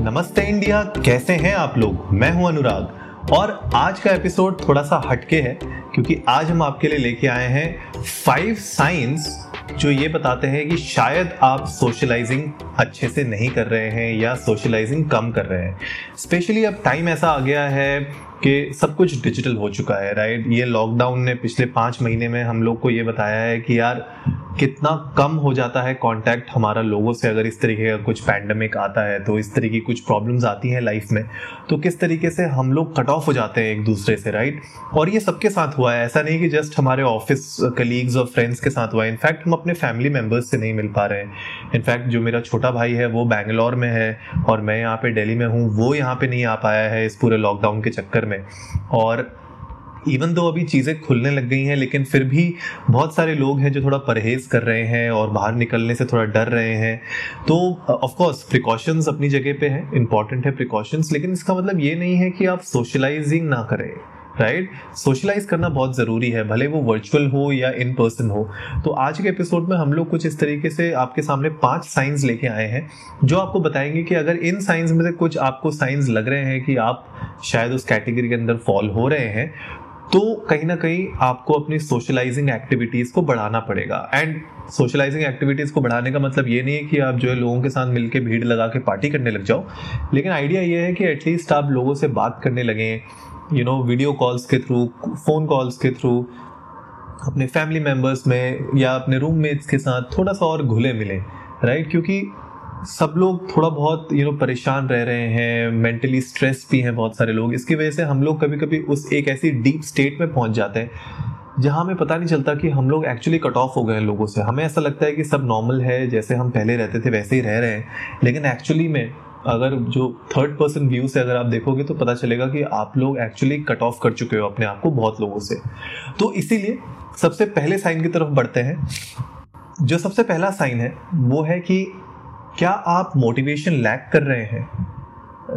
नमस्ते इंडिया, कैसे हैं आप लोग? मैं हूँ अनुराग। और आज का एपिसोड थोड़ा सा हटके है, क्योंकि आज हम आपके लिए लेके आए हैं फाइव साइंस जो ये बताते हैं कि शायद आप सोशलाइजिंग अच्छे से नहीं कर रहे हैं या सोशलाइजिंग कम कर रहे हैं। स्पेशली अब टाइम ऐसा आ गया है कि सब कुछ डिजिटल हो चुका है राइट ये लॉकडाउन ने पिछले पाँच महीने में हम लोग को ये बताया है कि यार कितना कम हो जाता है कांटेक्ट हमारा लोगों से? अगर इस तरीके का कुछ पैंडमिक आता है तो इस तरीके की कुछ प्रॉब्लम्स आती हैं लाइफ में तो किस तरीके से हम लोग कट ऑफ़ हो जाते हैं एक दूसरे से राइट और ये सबके साथ हुआ है। ऐसा नहीं कि जस्ट हमारे ऑफ़िस कलीग्स और फ्रेंड्स के साथ हुआ है। इनफैक्ट हम अपने फैमिली मेंबर्स से नहीं मिल पा रहे हैं। इनफैक्ट जो मेरा छोटा भाई है, वो बैंगलोर में है और मैं यहाँ पे दिल्ली में हूँ। वो यहाँ पे नहीं आ पाया है इस पूरे लॉकडाउन के चक्कर में। और इवन दो अभी चीज़ें खुलने लग गई हैं, लेकिन फिर भी बहुत सारे लोग हैं जो थोड़ा परहेज कर रहे हैं और बाहर निकलने से थोड़ा डर रहे हैं तो ऑफ़ कोर्स प्रिकॉशंस अपनी जगह पे हैं इंपॉर्टेंट है प्रिकॉशंस लेकिन इसका मतलब ये नहीं है कि आप सोशलाइजिंग ना करें राइट? सोशलाइज करना बहुत ज़रूरी है, भले वो वर्चुअल हो या इन पर्सन हो तो आज के एपिसोड में हम लोग कुछ इस तरीके से आपके सामने पाँच साइंस लेके आए हैं, जो आपको बताएँगे कि अगर इन साइंस में से कुछ आपको साइंस लग रहे हैं कि आप शायद उस कैटेगरी के अंदर फॉल हो रहे हैं तो कहीं ना कहीं आपको अपनी सोशलाइजिंग एक्टिविटीज़ को बढ़ाना पड़ेगा। एंड सोशलाइजिंग एक्टिविटीज़ को बढ़ाने का मतलब ये नहीं है कि आप जो है लोगों के साथ मिलकर भीड़ लगा के पार्टी करने लग जाओ। लेकिन आइडिया ये है कि एटलीस्ट आप लोगों से बात करने लगें यू नो वीडियो कॉल्स के थ्रू फ़ोन कॉल्स के थ्रू अपने फैमिली मेंबर्स में या अपने रूममेट्स के साथ थोड़ा सा और घुले मिले राइट क्योंकि सब लोग थोड़ा बहुत यू नो परेशान रह रहे हैं मेंटली स्ट्रेस भी हैं बहुत सारे लोग। इसकी वजह से हम लोग कभी कभी उस एक ऐसी डीप स्टेट में पहुँच जाते हैं, जहाँ हमें पता नहीं चलता कि हम लोग एक्चुअली कट ऑफ़ हो गए हैं लोगों से। हमें ऐसा लगता है कि सब नॉर्मल है, जैसे हम पहले रहते थे, वैसे ही रह रहे हैं। लेकिन एक्चुअली में, अगर जो थर्ड पर्सन व्यू से अगर आप देखोगे तो पता चलेगा कि आप लोग एक्चुअली कट ऑफ़ कर चुके हो अपने आप को बहुत लोगों से। तो इसीलिए सबसे पहले साइन की तरफ़ बढ़ते हैं। जो सबसे पहला साइन है, वो है कि क्या आप मोटिवेशन लैक कर रहे हैं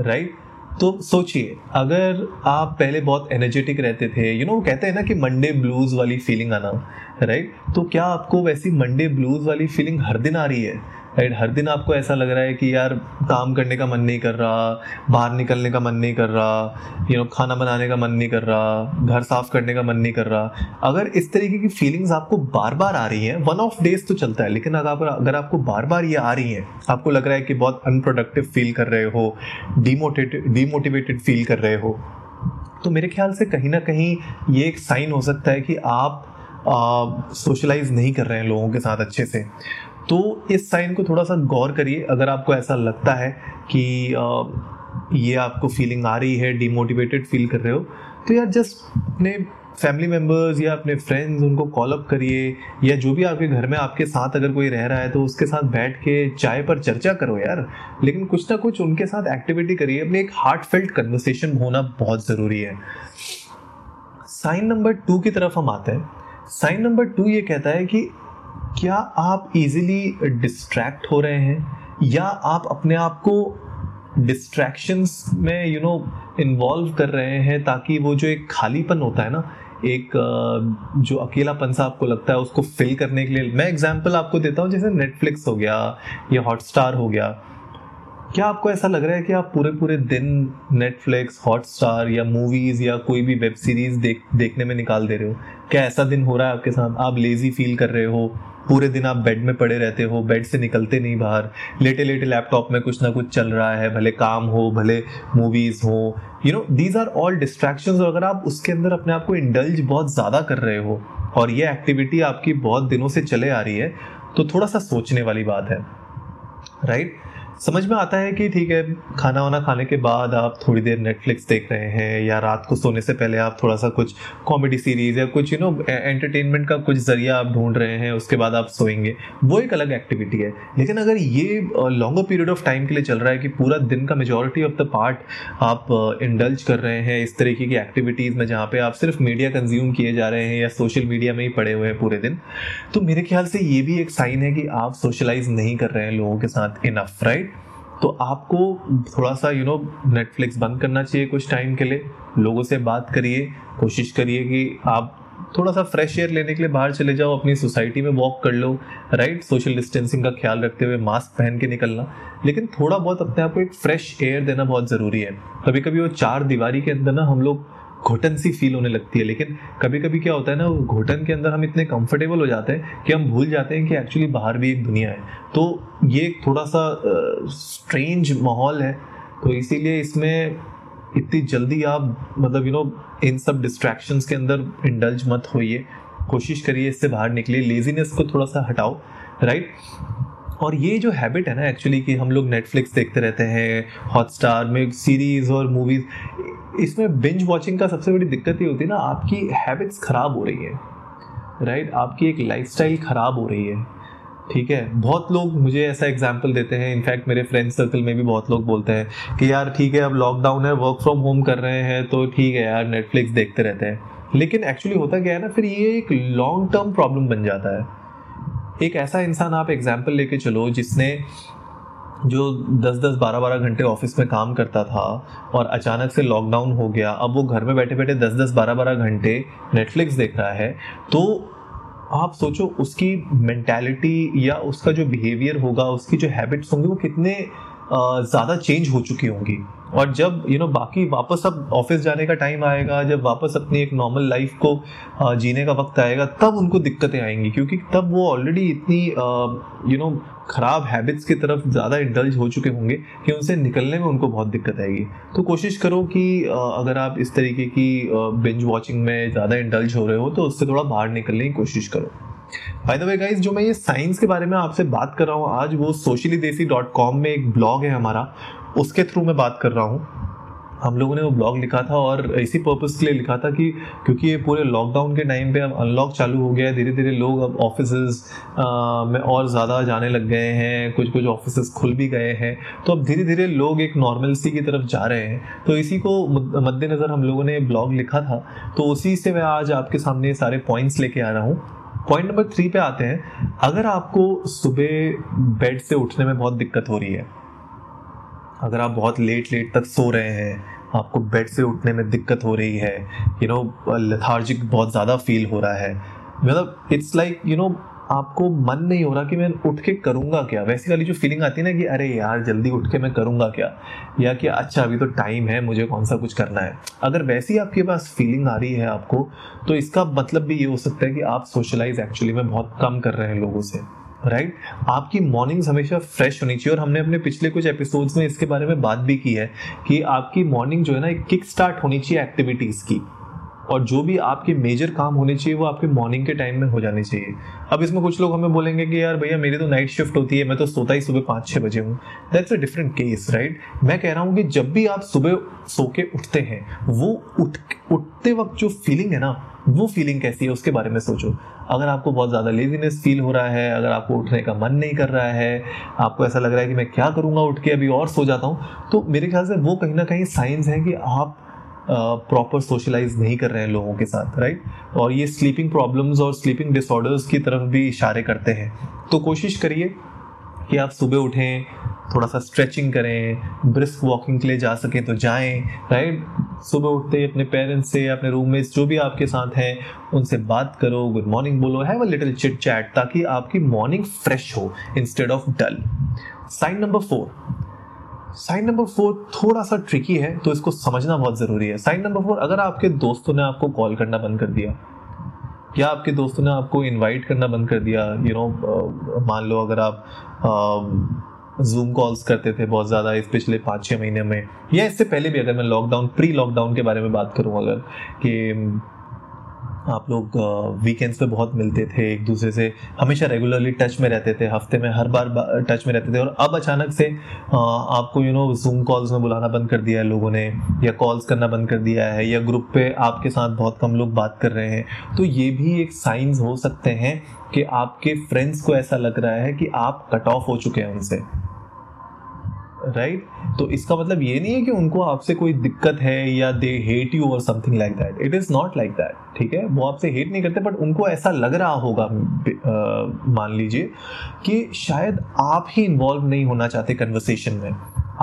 राइट? तो सोचिए अगर आप पहले बहुत एनर्जेटिक रहते थे यू you नो know, कहते हैं ना कि मंडे ब्लूज वाली फीलिंग आना राइट? तो क्या आपको वैसी मंडे ब्लूज वाली फीलिंग हर दिन आ रही है राइट हर दिन आपको ऐसा लग रहा है कि यार, काम करने का मन नहीं कर रहा, बाहर निकलने का मन नहीं कर रहा यू नो खाना बनाने का मन नहीं कर रहा, घर साफ़ करने का मन नहीं कर रहा। अगर इस तरीके की फीलिंग्स आपको बार बार आ रही हैं वन ऑफ़ डेज़ तो चलता है, लेकिन अगर अगर आपको बार बार ये आ रही हैं, आपको लग रहा है कि बहुत अनप्रोडक्टिव फील कर रहे हो डीमोटिवेटेड डीमोटिवेटेड फील कर रहे हो तो मेरे ख्याल से कहीं ना कहीं ये एक साइन हो सकता है कि आप सोशलाइज नहीं कर रहे हैं लोगों के साथ अच्छे से। तो इस साइन को थोड़ा सा गौर करिए, अगर आपको ऐसा लगता है कि ये आपको फीलिंग आ रही है डिमोटिवेटेड फील कर रहे हो तो यार जस्ट अपने फैमिली मेंबर्स या अपने फ्रेंड्स उनको कॉल अप करिए, या जो भी आपके घर में आपके साथ अगर कोई रह रहा है तो उसके साथ बैठ के चाय पर चर्चा करो यार। लेकिन कुछ ना कुछ उनके साथ एक्टिविटी करिए, अपने एक हार्ट फेल्ट कन्वर्सेशन होना बहुत ज़रूरी है। साइन नंबर टू की तरफ़ हम आते हैं। साइन नंबर टू ये कहता है कि क्या आप इजीली डिस्ट्रैक्ट हो रहे हैं? या आप अपने आप को डिस्ट्रैक्शंस में यू नो इन्वॉल्व कर रहे हैं ताकि वो जो एक खालीपन होता है ना, एक जो अकेलापन सा आपको लगता है उसको फिल करने के लिए। मैं एग्जांपल आपको देता हूँ, जैसे नेटफ्लिक्स हो गया या हॉटस्टार हो गया। क्या आपको ऐसा लग रहा है कि आप पूरे पूरे दिन नेटफ्लिक्स हॉटस्टार या मूवीज़ या कोई भी वेब सीरीज़ देख, देखने में निकाल दे रहे हो? क्या ऐसा दिन हो रहा है आपके साथ? आप लेजी फील कर रहे हो? पूरे दिन आप बेड में पड़े रहते हो बेड से निकलते नहीं बाहर। लेटे लेटे लैपटॉप में कुछ ना कुछ चल रहा है, भले काम हो, भले मूवीज़ हो। You know these are all distraction और अगर आप उसके अंदर अपने आप को इंडल्ज बहुत ज़्यादा कर रहे हो और ये एक्टिविटी आपकी बहुत दिनों से चले आ रही है तो थोड़ा सा सोचने वाली बात है। Right right? समझ में आता है कि ठीक है, खाना वाना खाने के बाद आप थोड़ी देर नेटफ्लिक्स देख रहे हैं या रात को सोने से पहले आप थोड़ा सा कुछ कॉमेडी सीरीज़ या कुछ यू नो एंटरटेनमेंट का कुछ ज़रिया आप ढूंढ रहे हैं, उसके बाद आप सोएँगे। वो एक अलग एक्टिविटी है। लेकिन अगर ये लॉन्गर पीरियड ऑफ़ टाइम के लिए चल रहा है कि पूरा दिन का मेजोरिटी ऑफ़ द पार्ट आप इंडल्ज कर रहे हैं, इस तरीके की एक्टिविटीज़ में जहाँ पे आप सिर्फ़ मीडिया कंज्यूम किए जा रहे हैं या सोशल मीडिया में ही पड़े हुए हैं पूरे दिन तो मेरे ख्याल से ये भी एक साइन है कि आप सोशलाइज नहीं कर रहे हैं लोगों के साथ इनफ राइट तो आपको थोड़ा सा यू नो नेटफ्लिक्स बंद करना चाहिए कुछ टाइम के लिए। लोगों से बात करिए, कोशिश करिए कि आप थोड़ा सा फ्रेश एयर लेने के लिए बाहर चले जाओ, अपनी सोसाइटी में वॉक कर लो राइट सोशल डिस्टेंसिंग का ख्याल रखते हुए मास्क पहन के निकलना। लेकिन थोड़ा बहुत अपने आप को एक फ्रेश एयर देना बहुत ज़रूरी है। कभी कभी वो चार दीवारी के अंदर ना हम लोग घुटन सी फील होने लगती है। लेकिन कभी कभी क्या होता है ना घुटन के अंदर हम इतने कंफर्टेबल हो जाते हैं कि हम भूल जाते हैं कि एक्चुअली बाहर भी एक दुनिया है। तो ये एक थोड़ा सा स्ट्रेंज uh, माहौल है। तो इसीलिए इसमें इतनी जल्दी आप मतलब यू नो इन सब डिस्ट्रैक्शंस के अंदर इंडल्ज मत होइए। कोशिश करिए इससे बाहर निकलिए। लेजीनेस को थोड़ा सा हटाओ राइट और ये जो हैबिट है ना एक्चुअली कि हम लोग नेटफ्लिक्स देखते रहते हैं हॉटस्टार में सीरीज़ और मूवीज़ इसमें बिंज वॉचिंग का सबसे बड़ी दिक्कत ये होती है ना, आपकी हैबिट्स ख़राब हो रही है राइट right? आपकी एक लाइफस्टाइल ख़राब हो रही है, ठीक है? बहुत लोग मुझे ऐसा एग्ज़ाम्पल देते हैं इनफैक्ट मेरे फ्रेंड सर्कल में भी बहुत लोग बोलते हैं कि यार ठीक है, अब लॉकडाउन है वर्क फ्रॉम होम कर रहे हैं तो ठीक है यार नेटफ्लिक्स देखते रहते हैं। लेकिन एक्चुअली होता क्या है ना, फिर ये एक लॉन्ग टर्म प्रॉब्लम बन जाता है। एक ऐसा इंसान आप एग्ज़ाम्पल लेके चलो जिसने जो 10-10 12-12 घंटे ऑफ़िस में काम करता था और अचानक से लॉकडाउन हो गया, अब वो घर में बैठे बैठे 10-10 12-12 घंटे नेटफ्लिक्स देख रहा है तो आप सोचो उसकी मेंटालिटी या उसका जो बिहेवियर होगा, उसकी जो हैबिट्स होंगी, वो कितने ज़्यादा चेंज हो चुकी होंगी। और जब यू नो बाकी वापस अब ऑफ़िस जाने का टाइम आएगा, जब वापस अपनी एक नॉर्मल लाइफ को जीने का वक्त आएगा, तब उनको दिक्कतें आएँगी, क्योंकि तब वो ऑलरेडी इतनी यू नो ख़राब हैबिट्स की तरफ़ ज़्यादा इंडल्ज हो चुके होंगे कि उनसे निकलने में उनको बहुत दिक्कत आएगी। तो कोशिश करो कि अगर आप इस तरीके की बिंज वॉचिंग में ज़्यादा इंडल्ज हो रहे हो तो उससे थोड़ा बाहर निकलने की कोशिश करो। बाय द वे गाइस जो मैं ये साइंस के बारे में आपसे बात कर रहा हूँ, आज वो सोशली देसी डॉट कॉम में एक ब्लॉग है हमारा उसके थ्रू मैं बात कर रहा हूँ। हम लोगों ने वो ब्लॉग लिखा था और इसी पर्पज़ के लिए लिखा था कि क्योंकि ये पूरे लॉकडाउन के टाइम पे अब अनलॉक चालू हो गया है धीरे धीरे लोग अब ऑफ़िस में और ज़्यादा जाने लग गए हैं कुछ कुछ ऑफ़िस खुल भी गए हैं। तो अब धीरे धीरे लोग एक नॉर्मलसी की तरफ़ जा रहे हैं। तो इसी को मद्देनज़र हम लोगों ने ब्लॉग लिखा था। तो उसी से मैं आज आपके सामने सारे पॉइंट्स लेके आ रहा हूँ। पॉइंट नंबर थ्री पे आते हैं। अगर आपको सुबह बेड से उठने में बहुत दिक्कत हो रही है अगर आप बहुत लेट लेट तक सो रहे हैं, आपको बेड से उठने में दिक्कत हो रही है यू नो लथार्जिक बहुत ज़्यादा फील हो रहा है। मतलब इट्स लाइक यू नो आपको मन नहीं हो रहा कि मैं उठ के करूँगा क्या? वैसी वाली जो फीलिंग आती है ना कि अरे यार, जल्दी उठ के मैं करूँगा क्या? या कि अच्छा अभी तो टाइम है, मुझे कौन सा कुछ करना है? अगर वैसी आपके पास फीलिंग आ रही है आपको तो इसका मतलब भी ये हो सकता है कि आप सोशलाइज एक्चुअली में बहुत कम कर रहे हैं लोगों से। Right right? आपकी मॉर्निंग्स हमेशा फ्रेश होनी चाहिए और हमने अपने पिछले कुछ एपिसोड्स में इसके बारे में बात भी की है कि आपकी मॉर्निंग जो है ना एक किक स्टार्ट होनी चाहिए एक्टिविटीज़ की। और जो भी आपके मेजर काम होने चाहिए वो आपके मॉर्निंग के टाइम में हो जाने चाहिए। अब इसमें कुछ लोग हमें बोलेंगे कि यार भैया मेरी तो नाइट शिफ्ट होती है, मैं तो सोता ही सुबह पाँच छः बजे हूँ। That's a different case right मैं कह रहा हूँ कि जब भी आप सुबह सो के उठते हैं, वो उठ, उठते वक्त जो फीलिंग है ना, वो फीलिंग कैसी है उसके बारे में सोचो। अगर आपको बहुत ज़्यादा लेजीनेस फील हो रहा है, अगर आपको उठने का मन नहीं कर रहा है, आपको ऐसा लग रहा है कि मैं क्या करूँगा उठ के अभी और सो जाता हूँ तो मेरे ख्याल से वो कहीं ना कहीं साइंस है कि आप प्रॉपर सोशलाइज नहीं कर रहे हैं लोगों के साथ राइट और ये स्लीपिंग प्रॉब्लम्स और स्लीपिंग डिसऑर्डर्स की तरफ़ भी इशारे करते हैं। तो कोशिश करिए कि आप सुबह उठें थोड़ा सा स्ट्रेचिंग करें ब्रिस्क वॉकिंग के लिए जा सकें तो जाएँ राइट सुबह उठते ही अपने पेरेंट्स से अपने रूममेट्स जो भी आपके साथ हैं उनसे बात करो गुड मॉर्निंग बोलो have a little chit chat ताकि आपकी मॉर्निंग फ्रेश हो instead of dull sign number four sign number four थोड़ा सा ट्रिकी है तो इसको समझना बहुत ज़रूरी है। साइन नंबर फोर अगर आपके दोस्तों ने आपको कॉल करना बंद कर दिया या आपके दोस्तों ने आपको इनवाइट करना बंद कर दिया यू you नो know, मान लो अगर आप जूम कॉल्स करते थे बहुत ज़्यादा इस पिछले पाँच छः महीने में। या इससे पहले भी अगर मैं लॉकडाउन प्री लॉकडाउन के बारे में बात करूँ अगर, कि आप लोग वीकेंड्स पे बहुत मिलते थे एक दूसरे से, हमेशा रेगुलरली टच में रहते थे, हफ़्ते में हर बार टच में रहते थे, और अब अचानक से आपको यू नो जूम कॉल्स में बुलाना बंद कर दिया है लोगों ने, या कॉल्स करना बंद कर दिया है, या ग्रुप पे आपके साथ बहुत कम लोग बात कर रहे हैं तो ये भी एक साइंस हो सकते हैं कि आपके फ्रेंड्स को ऐसा लग रहा है कि आप कट ऑफ़ हो चुके हैं उनसे। राइट? तो इसका मतलब ये नहीं है कि उनको आपसे कोई दिक्कत है या दे हेट यू और something like that it is not like that ठीक है? वो आपसे हेट नहीं करते बट उनको ऐसा लग रहा होगा मान लीजिए कि शायद आप ही इन्वॉल्व नहीं होना चाहते कन्वर्सेशन में।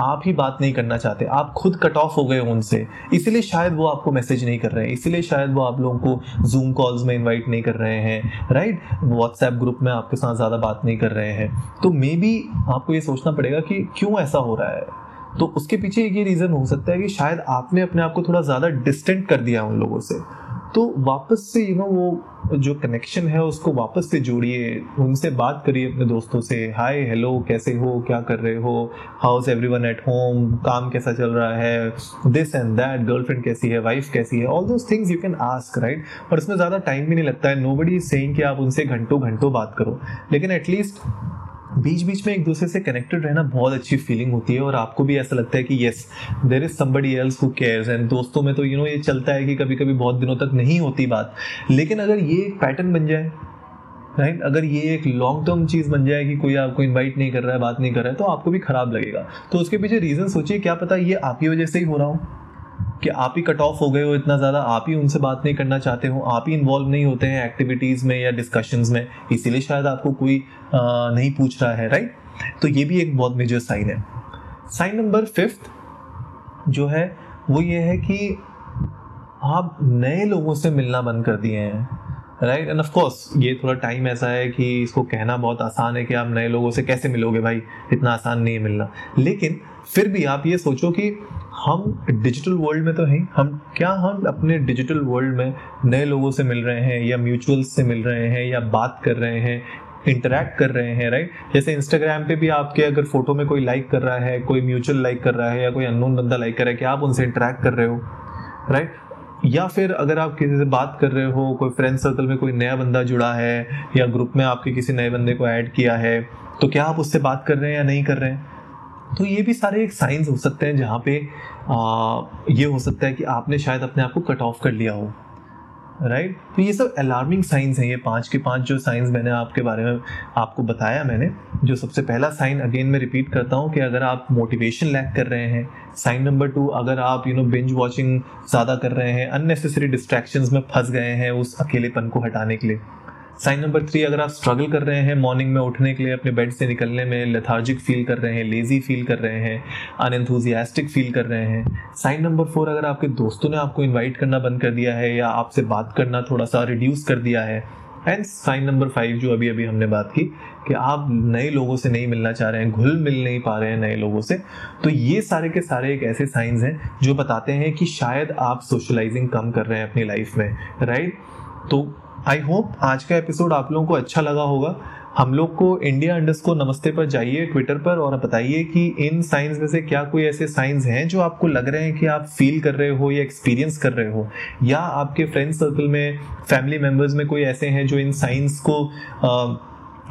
आप ही बात नहीं करना चाहते। आप खुद कट ऑफ़ हो गए उनसे। इसीलिए शायद वो आपको मैसेज नहीं कर रहे हैं। इसीलिए शायद वो आप लोगों को जूम कॉल्स में इन्वाइट नहीं कर रहे हैं राइट व्हाट्सएप ग्रुप में आपके साथ ज़्यादा बात नहीं कर रहे हैं। तो मे बी आपको ये सोचना पड़ेगा कि क्यों ऐसा हो रहा है? तो उसके पीछे ये रीज़न हो सकता है कि शायद आपने अपने आप को थोड़ा ज़्यादा डिस्टेंट कर दिया उन लोगों से। तो वापस से यू नो वो जो कनेक्शन है, उसको वापस से जोड़िए। उनसे बात करिए अपने दोस्तों से। हाय हेलो कैसे हो? क्या कर रहे हो? How's everyone at home काम कैसा चल रहा है? दिस एंड दैट गर्लफ्रेंड कैसी है? वाइफ कैसी है? All those things you can ask right और इसमें ज़्यादा टाइम भी नहीं लगता है। नो बडी सेइंग कि आप उनसे घंटों घंटों बात करो। लेकिन एटलीस्ट बीच बीच में एक दूसरे से कनेक्टेड रहना बहुत अच्छी फीलिंग होती है और आपको भी ऐसा लगता है कि yes there is somebody else who cares and दोस्तों में तो यू you नो know, ये चलता है कि कभी कभी बहुत दिनों तक नहीं होती बात। लेकिन अगर ये एक पैटर्न बन जाए राइट right? अगर ये एक लॉन्ग टर्म चीज़ बन जाए कि कोई आपको इनवाइट नहीं कर रहा है बात नहीं कर रहा है तो आपको भी खराब लगेगा। तो उसके पीछे रीज़न सोचिए क्या पता ये आपकी वजह से ही हो रहा हो। कि आप ही कट ऑफ़ हो गए हो इतना ज़्यादा आप ही उनसे बात नहीं करना चाहते हो आप ही इन्वॉल्व नहीं होते हैं एक्टिविटीज़ में या डिस्कशंस में इसीलिए शायद आपको कोई आ, नहीं पूछ रहा है राइट तो ये भी एक बहुत मेजर साइन है। साइन नंबर फिफ्थ जो है वो ये है कि आप नए लोगों से मिलना बंद कर दिए हैं राइट एंड ऑफ़ कोर्स ये थोड़ा टाइम ऐसा है कि इसको कहना बहुत आसान है कि आप नए लोगों से कैसे मिलोगे भाई? इतना आसान नहीं है मिलना। लेकिन फिर भी आप ये सोचो कि हम डिजिटल वर्ल्ड में तो हैं। हम, क्या हम अपने डिजिटल वर्ल्ड में नए लोगों से मिल रहे हैं या म्यूचुअल से मिल रहे हैं या बात कर रहे हैं इंटरेक्ट कर रहे हैं राइट जैसे इंस्टाग्राम पे भी आपके अगर फ़ोटो में कोई लाइक कर रहा है, कोई म्यूचुअल लाइक कर रहा है या कोई अननोन बंदा लाइक कर रहा है, क्या आप उनसे इंटरेक्ट कर रहे हो? राइट या फिर अगर आप किसी से बात कर रहे हो, कोई फ्रेंड सर्कल में कोई नया बंदा जुड़ा है या ग्रुप में आपके किसी नए बंदे को ऐड किया है तो क्या आप उससे बात कर रहे हैं या नहीं कर रहे हैं? तो ये भी सारे एक साइंस हो सकते हैं जहाँ पे आ, ये हो सकता है कि आपने शायद अपने आप को कट ऑफ़ कर लिया हो राइट right? तो ये सब अलार्मिंग साइंस हैं ये पाँच के पाँच जो साइंस मैंने आपके बारे में आपको बताया मैंने जो सबसे पहला साइन अगेन मैं रिपीट करता हूँ कि अगर आप मोटिवेशन लैक कर रहे हैं साइन नंबर टू अगर आप यू नो बिंज वॉचिंग ज़्यादा कर रहे हैं अननेसेसरी डिस्ट्रैक्शंस में फंस गए हैं उस अकेलेपन को हटाने के लिए साइन नंबर थ्री, अगर आप स्ट्रगल कर रहे हैं मॉर्निंग में उठने के लिए, अपने बेड से निकलने में लेथार्जिक फील कर रहे हैं लेजी फील कर रहे हैं अनएंथुजियास्टिक फील कर रहे हैं, साइन नंबर फोर, अगर आपके दोस्तों ने आपको इन्वाइट करना बंद कर दिया है या आपसे बात करना थोड़ा सा रिड्यूस कर दिया है एंड साइन नंबर फाइव जो अभी अभी हमने बात की कि आप नए लोगों से नहीं मिलना चाह रहे हैं, घुल मिल नहीं पा रहे हैं नए लोगों से तो ये सारे के सारे एक ऐसे साइंस हैं जो बताते हैं कि शायद आप सोशलाइजिंग कम कर रहे हैं अपनी लाइफ में राइट तो आई होप आज का एपिसोड आप लोगों को अच्छा लगा होगा। हम लोग को इंडिया अंडर्स को नमस्ते पर जाइए ट्विटर पर और बताइए कि इन साइंस में से क्या कोई ऐसे साइंस हैं जो आपको लग रहे हैं कि आप फील कर रहे हो या एक्सपीरियंस कर रहे हो? या आपके फ्रेंड सर्कल में फैमिली मेंबर्स में कोई ऐसे हैं जो इन साइंस को आ,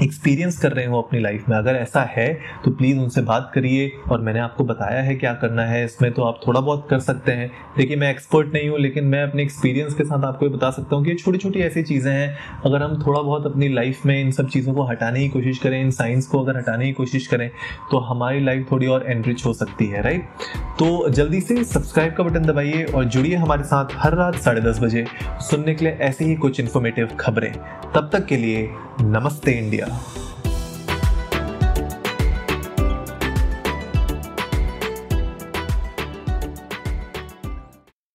एक्सपीरियंस कर रहे हो अपनी लाइफ में। अगर ऐसा है तो प्लीज़ उनसे बात करिए और मैंने आपको बताया है क्या करना है। इसमें तो आप थोड़ा बहुत कर सकते हैं। देखिए, मैं एक्सपर्ट नहीं हूँ, लेकिन मैं अपने एक्सपीरियंस के साथ आपको ये बता सकता हूँ कि छोटी छोटी ऐसी चीज़ें हैं। अगर हम थोड़ा बहुत अपनी लाइफ में इन सब चीज़ों को हटाने की कोशिश करें, इन साइंस को अगर हटाने की कोशिश करें तो हमारी लाइफ थोड़ी और एनरिच हो सकती है राइट तो जल्दी से सब्सक्राइब का बटन दबाइए और जुड़िए हमारे साथ हर रात साढ़े दस बजे सुनने के लिए ऐसी ही कुछ इन्फॉर्मेटिव खबरें। तब तक के लिए नमस्ते इंडिया। ya